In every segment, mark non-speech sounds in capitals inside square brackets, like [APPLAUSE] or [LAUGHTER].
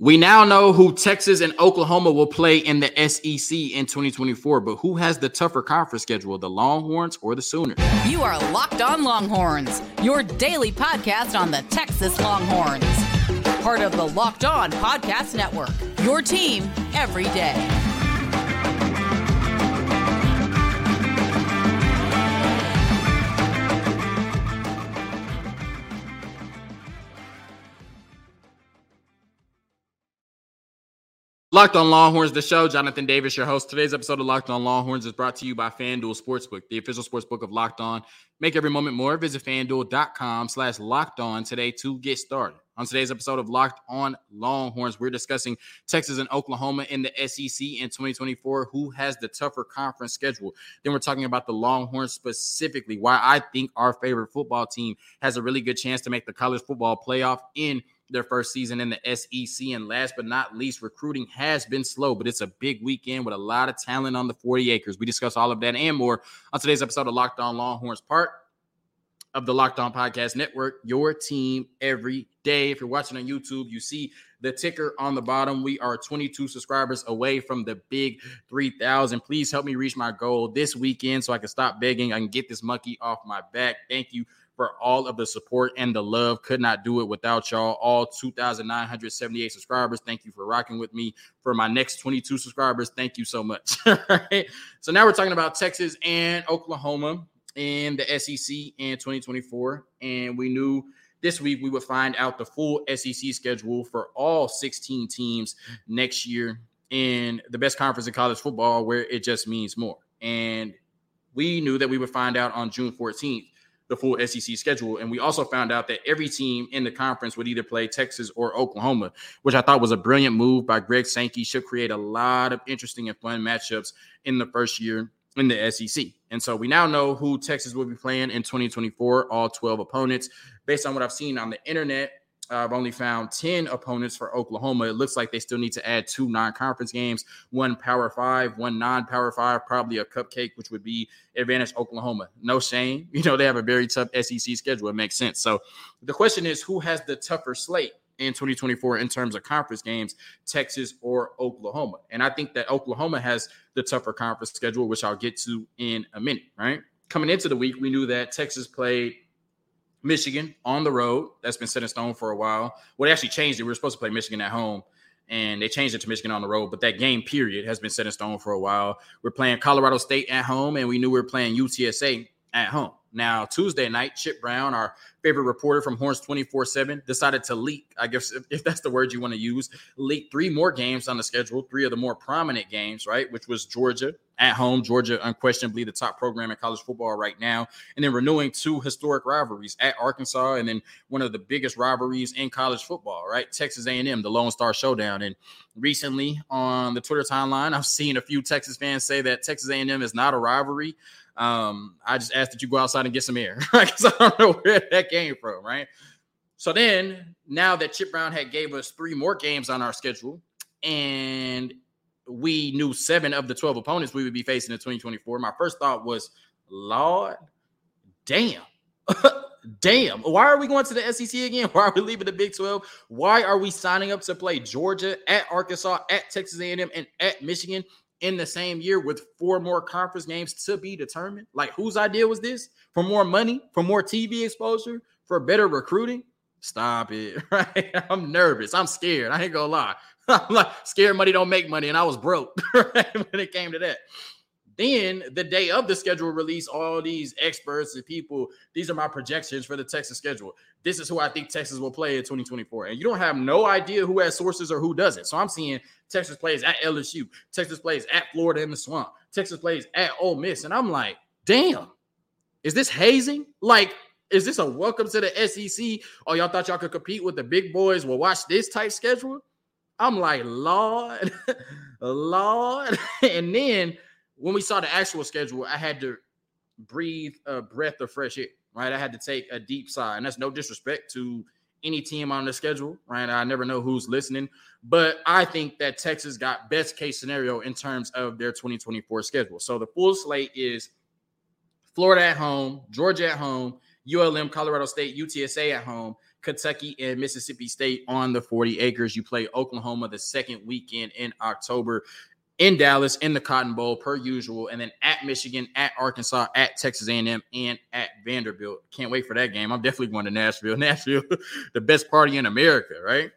We now know who Texas and Oklahoma will play in the SEC in 2024, but who has the tougher conference schedule, the Longhorns or the Sooners? You are Locked On Longhorns, your daily podcast on the Texas Longhorns. Part of the Locked On Podcast Network, your team every day. Locked on Longhorns, the show. Jonathan Davis, your host. Today's episode of Locked on Longhorns is brought to you by FanDuel Sportsbook, the official sportsbook of Locked On. Make every moment more. Visit fanduel.com slash locked on today to get started. On today's episode of Locked on Longhorns, we're discussing Texas and Oklahoma in the SEC in 2024. Who has the tougher conference schedule? Then we're talking about the Longhorns specifically, why I think our favorite football team has a really good chance to make the college football playoff in their first season in the SEC. And last but not least, recruiting has been slow, but it's a big weekend with a lot of talent on the 40 acres. We discuss all of that and more on today's episode of Locked On Longhorns, part of the Locked On Podcast Network, your team every day. If you're watching on YouTube, you see the ticker on the bottom. We are 22 subscribers away from the big 3,000. Please help me reach my goal this weekend so I can stop begging. I can get this monkey off my back. Thank you for all of the support and the love. Could not do it without y'all. All 2,978 subscribers. Thank you for rocking with me. For my next 22 subscribers, thank you so much. [LAUGHS] So now we're talking about Texas and Oklahoma in the SEC in 2024. And we knew this week we would find out the full SEC schedule for all 16 teams next year in the best conference in college football, where it just means more. And we knew that we would find out on June 14th the full SEC schedule. And we also found out that every team in the conference would either play Texas or Oklahoma, which I thought was a brilliant move by Greg Sankey. Should create a lot of interesting and fun matchups in the first year in the SEC. And so we now know who Texas will be playing in 2024, all 12 opponents. Based on what I've seen on the internet, I've only found 10 opponents for Oklahoma. It looks like they still need to add two non conference games, one power five, one non power five, probably a cupcake, which would be advantage Oklahoma. No shame. [LAUGHS] You know, they have a very tough SEC schedule. It makes sense. So the question is who has the tougher slate? in 2024 in terms of conference games, Texas or Oklahoma. And I think that Oklahoma has the tougher conference schedule, which I'll get to in a minute, right? Coming into the week, we knew that Texas played Michigan on the road. That's been set in stone for a while. Well, actually changed it. We were supposed to play Michigan at home, and they changed it to Michigan on the road. But that game period has been set in stone for a while. We're playing Colorado State at home, and we knew we were playing UTSA at home. Now, Tuesday night, Chip Brown, our favorite reporter from Horns 24 7, decided to leak, I guess, if, if that's the word you want to use, leak three more games on the schedule, three of the more prominent games, right? Which was Georgia at home. Georgia, unquestionably the top program in college football right now. And then renewing two historic rivalries at Arkansas and then one of the biggest rivalries in college football, right? Texas A&M, the Lone Star Showdown. And recently on the Twitter timeline, I've seen a few Texas fans say that Texas A&M is not a rivalry. Um, I just asked that you go outside and get some air, [LAUGHS] right? Because I don't know where that came from, right? So then, now that Chip Brown had gave us three more games on our schedule, and we knew seven of the 12 opponents we would be facing in 2024, my first thought was, Lord, damn. [LAUGHS] damn. Why are we going to the SEC again? [LAUGHS] Why are we leaving the Big 12? Why are we signing up to play Georgia at Arkansas, at Texas A&M, and at Michigan? In the same year with four more conference games to be determined? Like, whose idea was this? For more money, for more TV exposure, for better recruiting? Stop it, [LAUGHS] right? I'm nervous. I'm scared. I ain't gonna lie. [LAUGHS] I'm like scared money don't make money, and I was broke [LAUGHS] right? when it came to that. Then the day of the schedule release, all these experts and people, these are my projections for the Texas schedule. This is who I think Texas will play in 2024. And you don't have no idea who has sources or who doesn't. So I'm seeing Texas plays at LSU, Texas plays at Florida in the swamp, Texas plays at Ole Miss. And I'm like, damn, is this hazing? Like, is this a welcome to the SEC? Or oh, y'all thought y'all could compete with the big boys? Well, watch this type schedule. I'm like, Lord, [LAUGHS] Lord. [LAUGHS] and then when we saw the actual schedule, I had to breathe a breath of fresh air, right? I had to take a deep sigh. And that's no disrespect to any team on the schedule, right? I never know who's listening, but I think that Texas got best case scenario in terms of their 2024 schedule. So the full slate is Florida at home, Georgia at home, ULM, Colorado State, UTSA at home, Kentucky and Mississippi State on the 40 acres. You play Oklahoma the second weekend in October in Dallas in the Cotton Bowl per usual, and then at Michigan, at Arkansas, at Texas A&M, and at Vanderbilt. Can't wait for that game. I'm definitely going to Nashville. [LAUGHS] Nashville, the best party in America, right?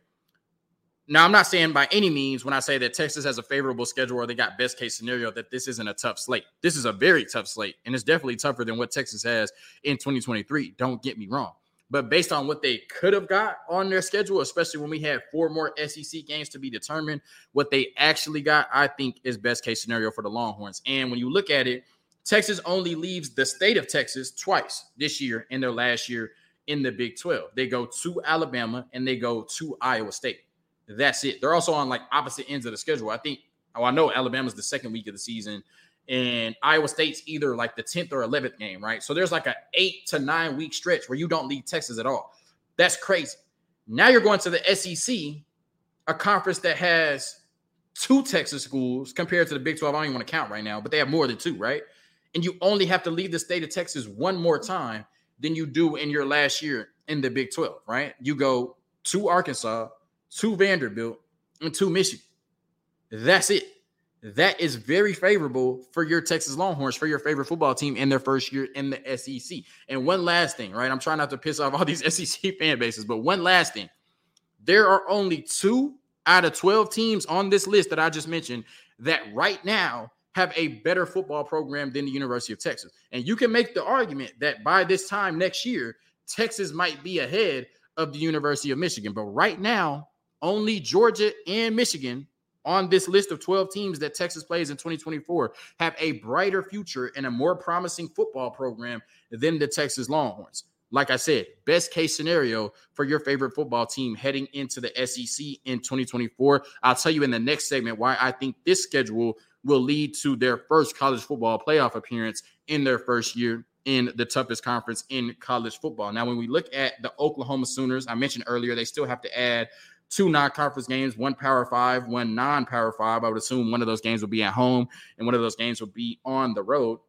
Now, I'm not saying by any means when I say that Texas has a favorable schedule or they got best case scenario that this isn't a tough slate. This is a very tough slate, and it's definitely tougher than what Texas has in 2023. Don't get me wrong. But based on what they could have got on their schedule, especially when we had four more SEC games to be determined, what they actually got, I think, is best case scenario for the Longhorns. And when you look at it, Texas only leaves the state of Texas twice this year in their last year in the Big 12. They go to Alabama and they go to Iowa State. That's it. They're also on like opposite ends of the schedule. I think, oh, I know Alabama's the second week of the season and Iowa State's either like the 10th or 11th game, right? So there's like an eight to nine week stretch where you don't leave Texas at all. That's crazy. Now you're going to the SEC, a conference that has two Texas schools compared to the Big 12. I don't even want to count right now, but they have more than two, right? And you only have to leave the state of Texas one more time than you do in your last year in the Big 12, right? You go to Arkansas, to Vanderbilt, and to Michigan. That's it that is very favorable for your Texas Longhorns, for your favorite football team in their first year in the SEC. And one last thing, right? I'm trying not to piss off all [LAUGHS] these SEC fan bases, but one last thing. There are only two out of 12 teams on this list that I just mentioned that right now have a better football program than the University of Texas. And you can make the argument that by this time next year, Texas might be ahead of the University of Michigan. But right now, only Georgia and Michigan on this list of 12 teams that Texas plays in 2024 have a brighter future and a more promising football program than the Texas Longhorns. Like I said, best case scenario for your favorite football team heading into the SEC in 2024. I'll tell you in the next segment why I think this schedule will lead to their first college football playoff appearance in their first year in the toughest conference in college football. Now, when we look at the Oklahoma Sooners, I mentioned earlier, they still have to add two non-conference games, one Power Five, one non-Power Five. I would assume one of those games will be at home and one of those games will be on the road.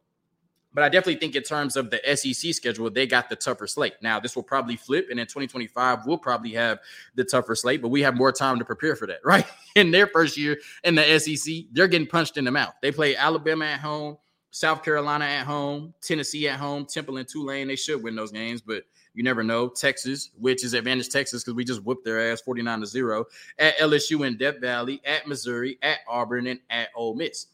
But I definitely think in terms of the SEC schedule, they got the tougher slate. Now, this will probably flip, and in 2025, we'll probably have the tougher slate, but we have more time to prepare for that, [LAUGHS] right? In their first year in the SEC, they're getting punched in the mouth. They play Alabama at home, South Carolina at home, Tennessee at home, Temple and Tulane. They should win those games, but – you never know. Texas, which is advantage Texas because we just whooped their ass 49 to 0 at LSU in Death Valley, at Missouri, at Auburn, and at Ole Miss.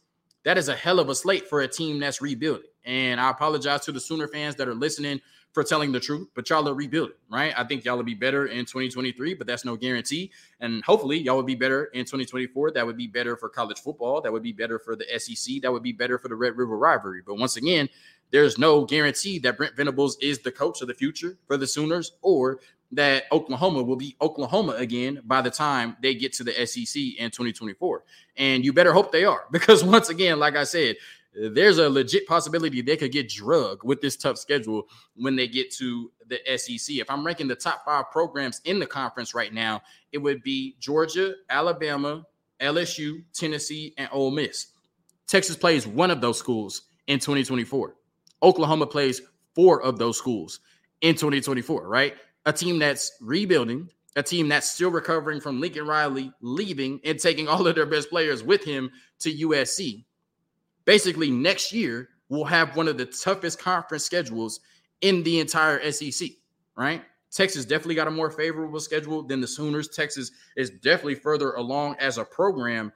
That is a hell of a slate for a team that's rebuilding. And I apologize to the Sooner fans that are listening for telling the truth, but y'all are rebuilding, right? I think y'all will be better in 2023, but that's no guarantee. And hopefully, y'all will be better in 2024. That would be better for college football. That would be better for the SEC. That would be better for the Red River rivalry. But once again, there's no guarantee that Brent Venables is the coach of the future for the Sooners or that Oklahoma will be Oklahoma again by the time they get to the SEC in 2024. And you better hope they are [LAUGHS] because once again, like I said, there's a legit possibility they could get drugged with this tough schedule when they get to the SEC. If I'm ranking the top five programs in the conference right now, it would be Georgia, Alabama, LSU, Tennessee, and Ole Miss. Texas plays one of those schools in 2024. Oklahoma plays four of those schools in 2024, right? A team that's rebuilding, a team that's still recovering from Lincoln Riley leaving and taking all of their best players with him to USC. Basically, next year, we'll have one of the toughest conference schedules in the entire SEC, right? Texas definitely got a more favorable schedule than the Sooners. Texas is definitely further along as a program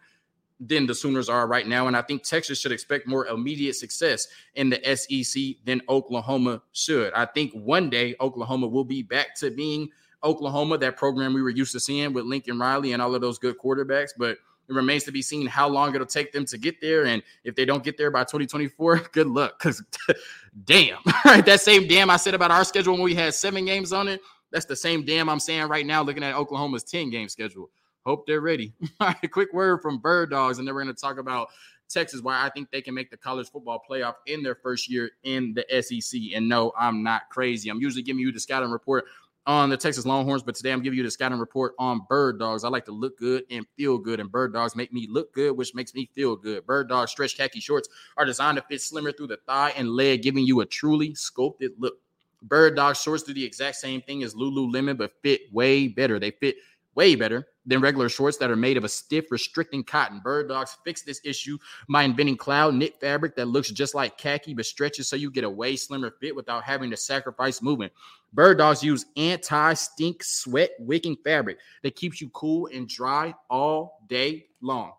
than the Sooners are right now. And I think Texas should expect more immediate success in the SEC than Oklahoma should. I think one day Oklahoma will be back to being Oklahoma, that program we were used to seeing with Lincoln Riley and all of those good quarterbacks. But it remains to be seen how long it'll take them to get there. And if they don't get there by 2024, [LAUGHS] good luck. Because [LAUGHS] damn, [LAUGHS] right? That same damn I said about our schedule when we had seven games on it. That's the same damn I'm saying right now, looking at Oklahoma's 10 game schedule. Hope they're ready. [LAUGHS] All right, quick word from Bird Dogs, and then we're going to talk about Texas, why I think they can make the college football playoff in their first year in the SEC. And no, I'm not crazy. I'm usually giving you the scouting report on the Texas Longhorns, but today I'm giving you the scouting report on Bird Dogs. I like to look good and feel good, and Bird Dogs make me look good, which makes me feel good. Bird Dogs stretch khaki shorts are designed to fit slimmer through the thigh and leg, giving you a truly sculpted look. Bird Dog shorts do the exact same thing as Lululemon, but fit way better. They fit way better than regular shorts that are made of a stiff, restricting cotton. Bird Dogs fixed this issue by inventing cloud knit fabric that looks just like khaki but stretches so you get a way slimmer fit without having to sacrifice movement. Bird Dogs use anti stink sweat wicking fabric that keeps you cool and dry all day long.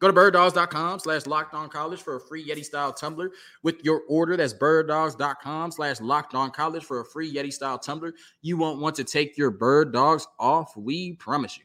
Go to birddogs.com slash locked on college for a free Yeti style tumbler with your order. That's birddogs.com slash locked on college for a free Yeti style tumbler. You won't want to take your bird dogs off. We promise you.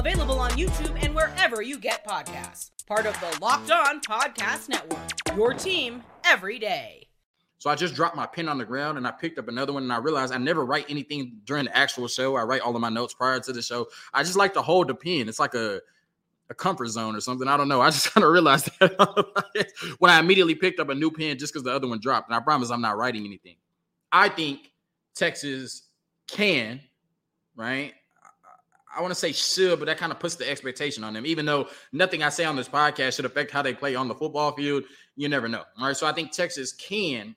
Available on YouTube and wherever you get podcasts. Part of the Locked On Podcast Network. Your team every day. So I just dropped my pen on the ground and I picked up another one and I realized I never write anything during the actual show. I write all of my notes prior to the show. I just like to hold the pen. It's like a a comfort zone or something. I don't know. I [LAUGHS] just kind of realized that [LAUGHS] when I immediately picked up a new pen just because the other one dropped. And I promise I'm not writing anything. I think Texas can, right? I want to say should, but that kind of puts the expectation on them. Even though nothing I say on this podcast should affect how they play on the football field, you never know. All right. So I think Texas can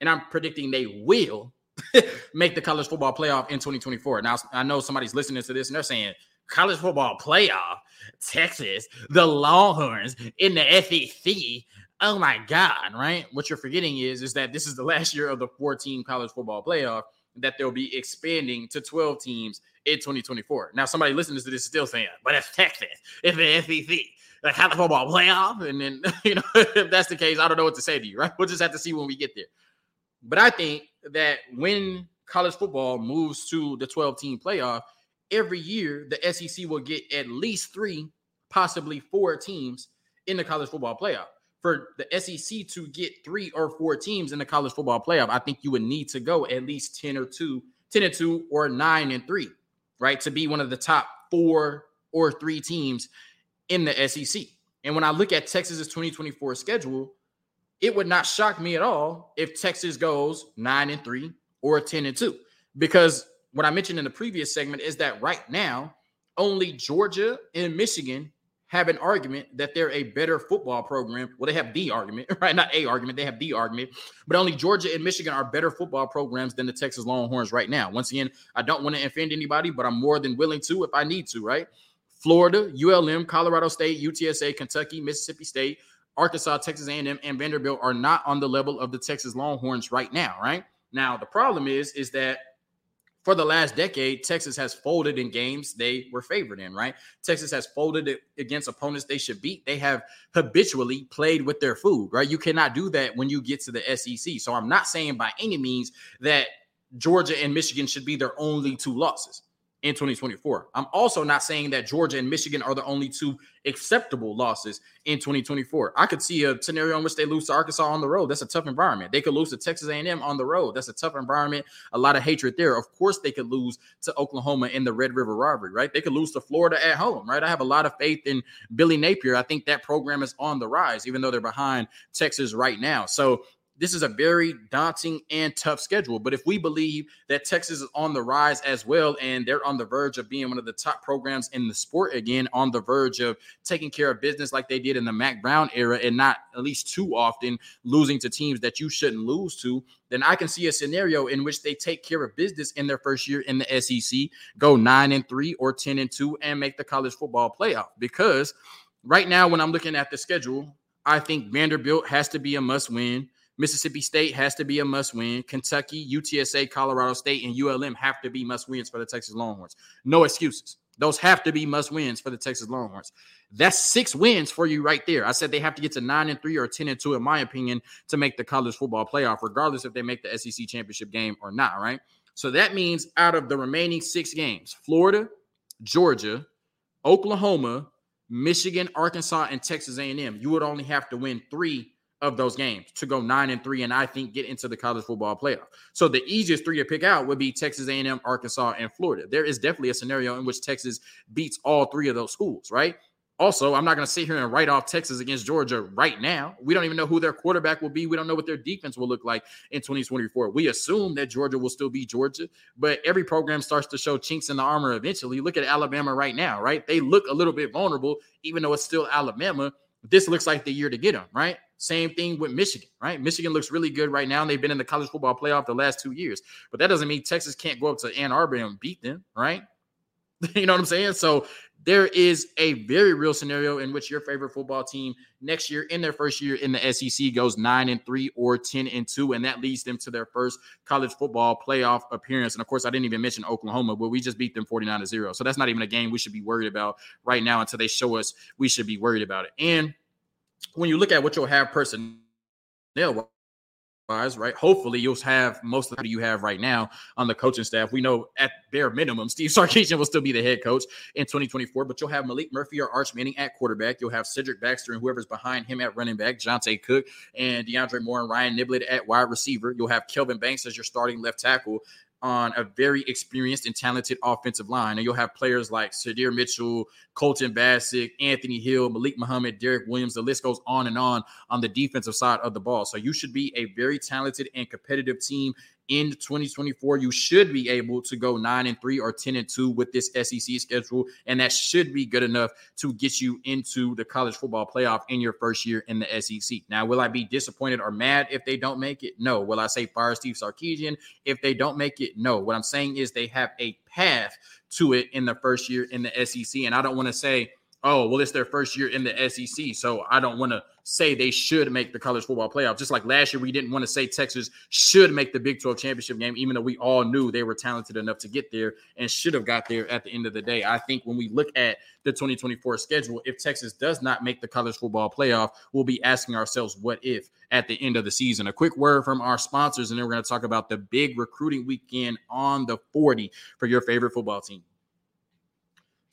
and I'm predicting they will [LAUGHS] make the college football playoff in 2024. Now, I know somebody's listening to this and they're saying, college football playoff, Texas, the Longhorns in the SEC. Oh my God, right? What you're forgetting is, is that this is the last year of the 14 college football playoff that they'll be expanding to 12 teams in 2024. Now, somebody listening to this is still saying, but it's Texas, it's the SEC like college football playoff. And then, [LAUGHS] you know, [LAUGHS] if that's the case, I don't know what to say to you, right? We'll just have to see when we get there. But I think that when college football moves to the 12 team playoff, every year the SEC will get at least three, possibly four teams in the college football playoff. For the SEC to get three or four teams in the college football playoff, I think you would need to go at least 10 or 2, 10 and 2 or 9 and 3, right? To be one of the top four or three teams in the SEC. And when I look at Texas's 2024 schedule, it would not shock me at all if Texas goes nine and three or 10 and two. Because what I mentioned in the previous segment is that right now, only Georgia and Michigan have an argument that they're a better football program. Well, they have the argument, [LAUGHS] right? Not a argument, they have the argument, but only Georgia and Michigan are better football programs than the Texas Longhorns right now. Once again, I don't want to offend anybody, but I'm more than willing to if I need to, right? Florida, ULM, Colorado State, UTSA, Kentucky, Mississippi State, Arkansas, Texas A&M, and Vanderbilt are not on the level of the Texas Longhorns right now, right? Now, the problem is, is that for the last decade, Texas has folded in games they were favored in, right? Texas has folded against opponents they should beat. They have habitually played with their food, right? You cannot do that when you get to the SEC. So I'm not saying by any means that Georgia and Michigan should be their only two losses in 2024. I'm also not saying that Georgia and Michigan are the only two acceptable losses in 2024. I could see a scenario in which they lose to Arkansas on the road. That's a tough environment. They could lose to Texas A&M on the road. That's a tough environment. A lot of hatred there. Of course, they could lose to Oklahoma in the Red River rivalry, right? They could lose to Florida at home, right? I have a lot of faith in Billy Napier. I think that program is on the rise, even though they're behind Texas right now. So this is a very daunting and tough schedule. But if we believe that Texas is on the rise as well, and they're on the verge of being one of the top programs in the sport again, on the verge of taking care of business like they did in the Mack Brown era, and not at least too often losing to teams that you shouldn't lose to, then I can see a scenario in which they take care of business in their first year in the SEC, go nine and three or 10 and two, and make the college football playoff. Because right now, when I'm looking at the schedule, I think Vanderbilt has to be a must win. Mississippi State has to be a must win. Kentucky, UTSA, Colorado State, and ULM have to be must wins for the Texas Longhorns. No excuses. Those have to be must wins for the Texas Longhorns. That's six wins for you right there. I said they have to get to nine and three or 10 and two, in my opinion, to make the college football playoff, regardless if they make the SEC championship game or not, right? So that means out of the remaining six games, Florida, Georgia, Oklahoma, Michigan, Arkansas, and Texas A&M, you would only have to win three of those games to go nine and three, and I think get into the college football playoff. So the easiest three to pick out would be Texas A&M, Arkansas, and Florida. There is definitely a scenario in which Texas beats all three of those schools, right? Also, I'm not going to sit here and write off Texas against Georgia right now. We don't even know who their quarterback will be. We don't know what their defense will look like in 2024. We assume that Georgia will still be Georgia, but every program starts to show chinks in the armor eventually. Look at Alabama right now, right? They look a little bit vulnerable, even though it's still Alabama. This looks like the year to get them, right? Same thing with Michigan, right? Michigan looks really good right now. And they've been in the college football playoff the last two years, but that doesn't mean Texas can't go up to Ann Arbor and beat them, right? [LAUGHS] you know what I'm saying? So there is a very real scenario in which your favorite football team next year in their first year in the SEC goes 9 and 3 or 10 and 2 and that leads them to their first college football playoff appearance. And of course I didn't even mention Oklahoma but we just beat them 49 to 0 so that's not even a game we should be worried about right now until they show us we should be worried about it. And when you look at what you'll have personnel wise, right? Hopefully, you'll have most of the you have right now on the coaching staff. We know at bare minimum, Steve Sarkisian will still be the head coach in 2024, but you'll have Maalik Murphy or Arch Manning at quarterback. You'll have Cedric Baxter and whoever's behind him at running back, Johntay Cook and DeAndre Moore and Ryan Niblett at wide receiver. You'll have Kelvin Banks as your starting left tackle on a very experienced and talented offensive line. And you'll have players like Sydir Mitchell, Colton Vasek, Anthony Hill, Malik Muhammad, Derek Williams. The list goes on and on on the defensive side of the ball. So you should be a very talented and competitive team in 2024 you should be able to go 9 and 3 or 10 and 2 with this SEC schedule and that should be good enough to get you into the college football playoff in your first year in the SEC. Now, will I be disappointed or mad if they don't make it? No. Will I say fire Steve Sarkisian if they don't make it? No. What I'm saying is they have a path to it in the first year in the SEC and I don't want to say oh, well, it's their first year in the SEC. So I don't want to say they should make the college football playoff. Just like last year, we didn't want to say Texas should make the Big 12 championship game, even though we all knew they were talented enough to get there and should have got there at the end of the day. I think when we look at the 2024 schedule, if Texas does not make the college football playoff, we'll be asking ourselves, what if at the end of the season? A quick word from our sponsors, and then we're going to talk about the big recruiting weekend on the 40 for your favorite football team.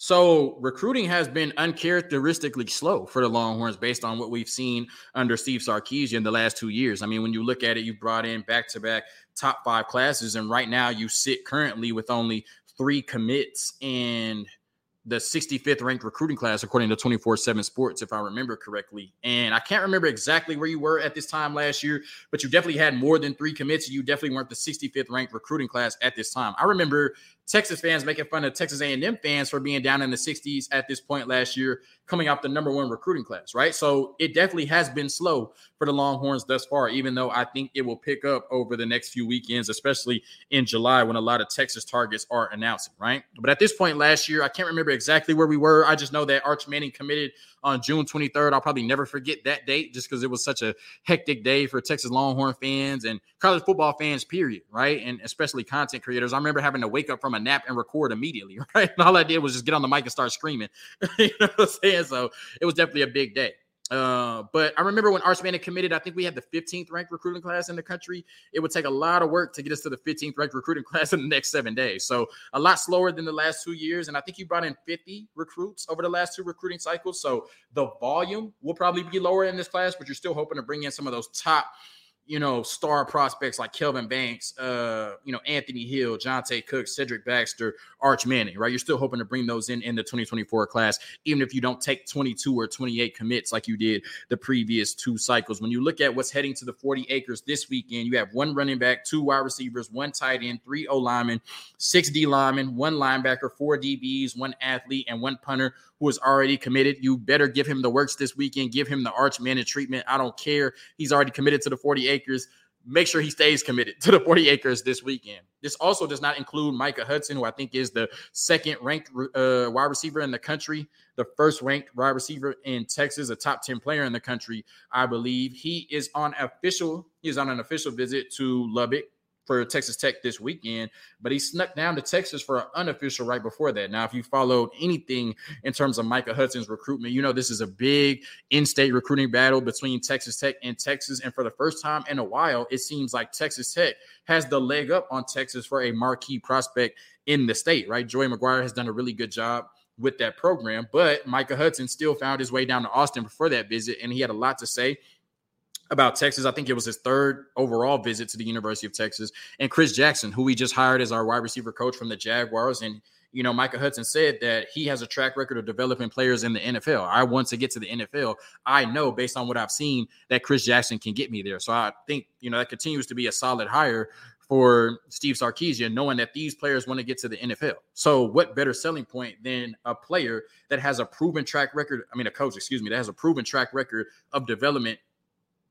So recruiting has been uncharacteristically slow for the Longhorns based on what we've seen under Steve Sarkisian the last two years. I mean, when you look at it, you brought in back-to-back top five classes, and right now you sit currently with only three commits and – the 65th ranked recruiting class according to 24/7 Sports if I remember correctly. And I can't remember exactly where you were at this time last year, but you definitely had more than 3 commits. You definitely weren't the 65th ranked recruiting class at this time. I remember Texas fans making fun of Texas A&M fans for being down in the 60s at this point last year coming off the number 1 recruiting class, right? So it definitely has been slow for the Longhorns thus far even though I think it will pick up over the next few weekends, especially in July when a lot of Texas targets are announcing, right? But at this point last year, I can't remember exactly where we were. I just know that Arch Manning committed on June 23rd. I'll probably never forget that date just because it was such a hectic day for Texas Longhorn fans and college football fans, period, right? And especially content creators. I remember having to wake up from a nap and record immediately, [LAUGHS] right? And all I did was just get on the mic and start screaming. [LAUGHS] you know what I'm saying? So it was definitely a big day. Uh, but I remember when Arch Manning committed, I think we had the 15th ranked recruiting class in the country. It would take a lot of work to get us to the 15th ranked recruiting [LAUGHS] class in the next seven days. So a lot slower than the last two years. And I think you brought in 50 recruits over the last two recruiting cycles. So the volume will probably be lower in this class, but you're still hoping to bring in some of those top you know, star prospects like Kelvin Banks, uh, you know, Anthony Hill, Johntay Cook, Cedric Baxter, Arch Manning, right? You're still hoping to bring those in in the 2024 class, even if you don't take 22 or 28 commits like you did the previous two cycles. When you look at what's heading to the 40 acres this weekend, you have one running back, two wide receivers, one tight end, three O linemen, six D linemen, one linebacker, four DBs, one athlete, and one punter who is already committed. You better give him the works this weekend. Give him the Arch Manning treatment. I don't care. He's already committed to the 40 acres. Make sure he stays committed to the 40 acres this weekend. This also does not include Micah Hudson, who I think is the second ranked uh, wide receiver in the country, the first ranked wide receiver in Texas, a top 10 player in the country, I believe. He is on official, he is on an official visit to Lubbock for Texas Tech this weekend, but he snuck down to Texas for an unofficial right before that. Now, if you followed anything in terms of Micah Hudson's recruitment, you know this is a big in-state recruiting battle between Texas Tech and Texas. And for the first time in a while, it seems like Texas Tech has the leg up on Texas for a marquee prospect in the state, right? Joey McGuire has done a really good job with that program, but Micah Hudson still found his way down to Austin before that visit, and he had a lot to say about Texas. I think it was his third overall visit to the University of Texas. And Chris Jackson, who we just hired as our wide receiver coach from the Jaguars. And, you know, Micah Hudson said that he has a track record of developing players in the NFL. I want to get to the NFL. I know based on what I've seen that Chris Jackson can get me there. So I think, you know, that continues to be a solid hire for Steve Sarkisian, knowing that these players want to get to the NFL. So, what better selling point than a player that has a proven track record? I mean, a coach, excuse me, that has a proven track record of development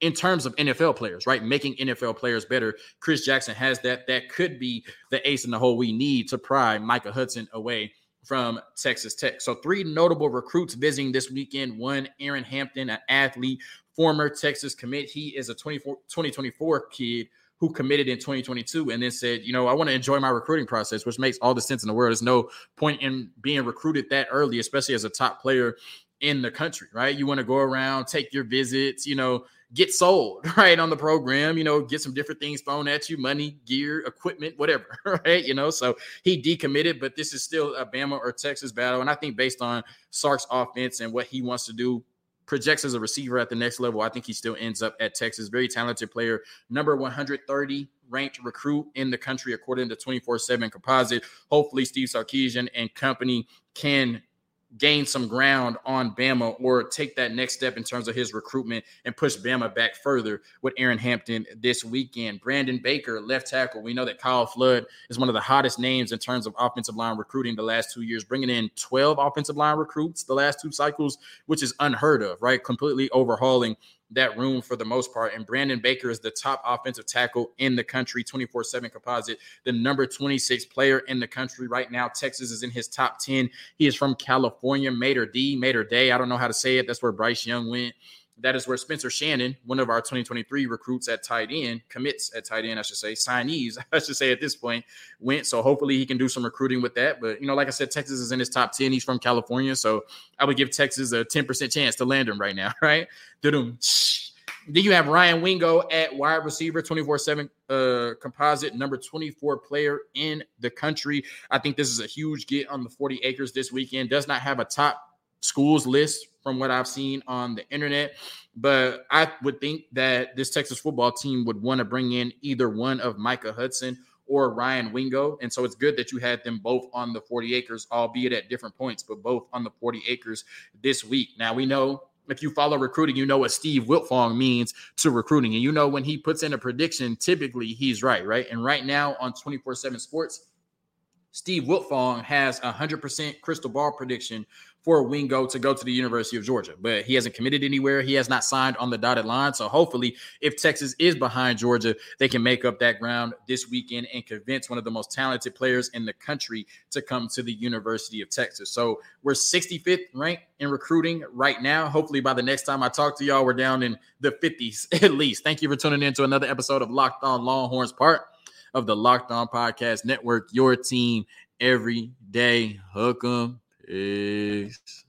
in terms of NFL players, right? Making NFL players better. Chris Jackson has that. That could be the ace in the hole we need to pry Micah Hudson away from Texas Tech. So, three notable recruits visiting this weekend. One, Aaron Hampton, an athlete, former Texas commit. He is a 24, 2024 kid who committed in 2022 and then said, you know, I want to enjoy my recruiting process, which makes all the sense in the world. There's no point in being recruited that early, especially as a top player in the country, right? You want to go around, take your visits, you know, get sold, [LAUGHS] right, on the program, you know, get some different things thrown at you, money, gear, equipment, whatever, [LAUGHS] right? You know, so he decommitted, but this is still a Bama or Texas battle. And I think based on Sark's offense and what he wants to do projects as a receiver at the next level. I think he still ends up at Texas. Very talented player, number 130 ranked recruit in the country according to 24 7 composite. Hopefully, Steve Sarkisian and company can gain some ground on Bama or take that next step in terms of his recruitment and push Bama back further with Aaron Hampton this weekend. Brandon Baker, left tackle. We know that Kyle Flood is one of the hottest names in terms of offensive line recruiting the last two years, bringing in 12 offensive line recruits the last two cycles, which is unheard of, right? Completely overhauling that room for the most part. And Brandon Baker is the top offensive tackle in the country, 24 7 composite, the number 26 player in the country right now. Texas is in his top 10. He is from California, Mater D, Mater Day. I don't know how to say it. That's where Bryce Young went. That is where Spencer Shannon, one of our 2023 recruits at tight end, commits at tight end, I should say, signees, [LAUGHS] I should say at this point, went. So hopefully he can do some recruiting with that. But, you know, like I said, Texas is in his top 10. He's from California. So I would give Texas a 10% chance to land him right now, [LAUGHS] right? Then you have Ryan Wingo at wide receiver, 24 7 uh, composite, number 24 player in the country. I think this is a huge get on the 40 acres this weekend. Does not have a top schools list from what I've seen on the internet. But I would think that this Texas football team would want to bring in either one of Micah Hudson or Ryan Wingo. And so it's good that you had them both on the 40 acres, albeit at different points, but both on the 40 acres this week. Now we know if you follow recruiting, you know what Steve Wiltfong means to recruiting. And you know when he puts in a prediction, typically he's right, right? And right now on 24 7 Sports, Steve Wiltfong has a 100% crystal ball prediction for Wingo to go to the University of Georgia, but he hasn't committed anywhere. He has not signed on the dotted line. So hopefully, if Texas is behind Georgia, they can make up that ground this weekend and convince one of the most talented players in the country to come to the University of Texas. So we're 65th ranked in recruiting right now. Hopefully, by the next time I talk to y'all, we're down in the 50s [LAUGHS] at least. Thank you for tuning in to another episode of Locked On Longhorns, part of the Locked On Podcast Network, your team every day. Hook 'em. Peace.